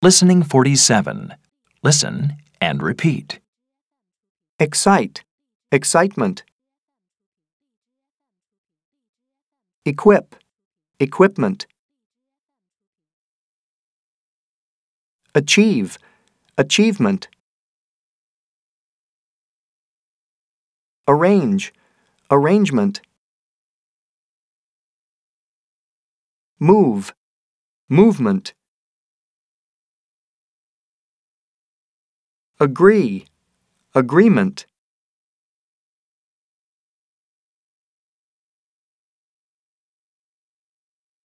Listening 47. Listen and repeat. Excite, excitement. Equip, equipment. Achieve, achievement. Arrange, arrangement. Move, movement. Agree, agreement.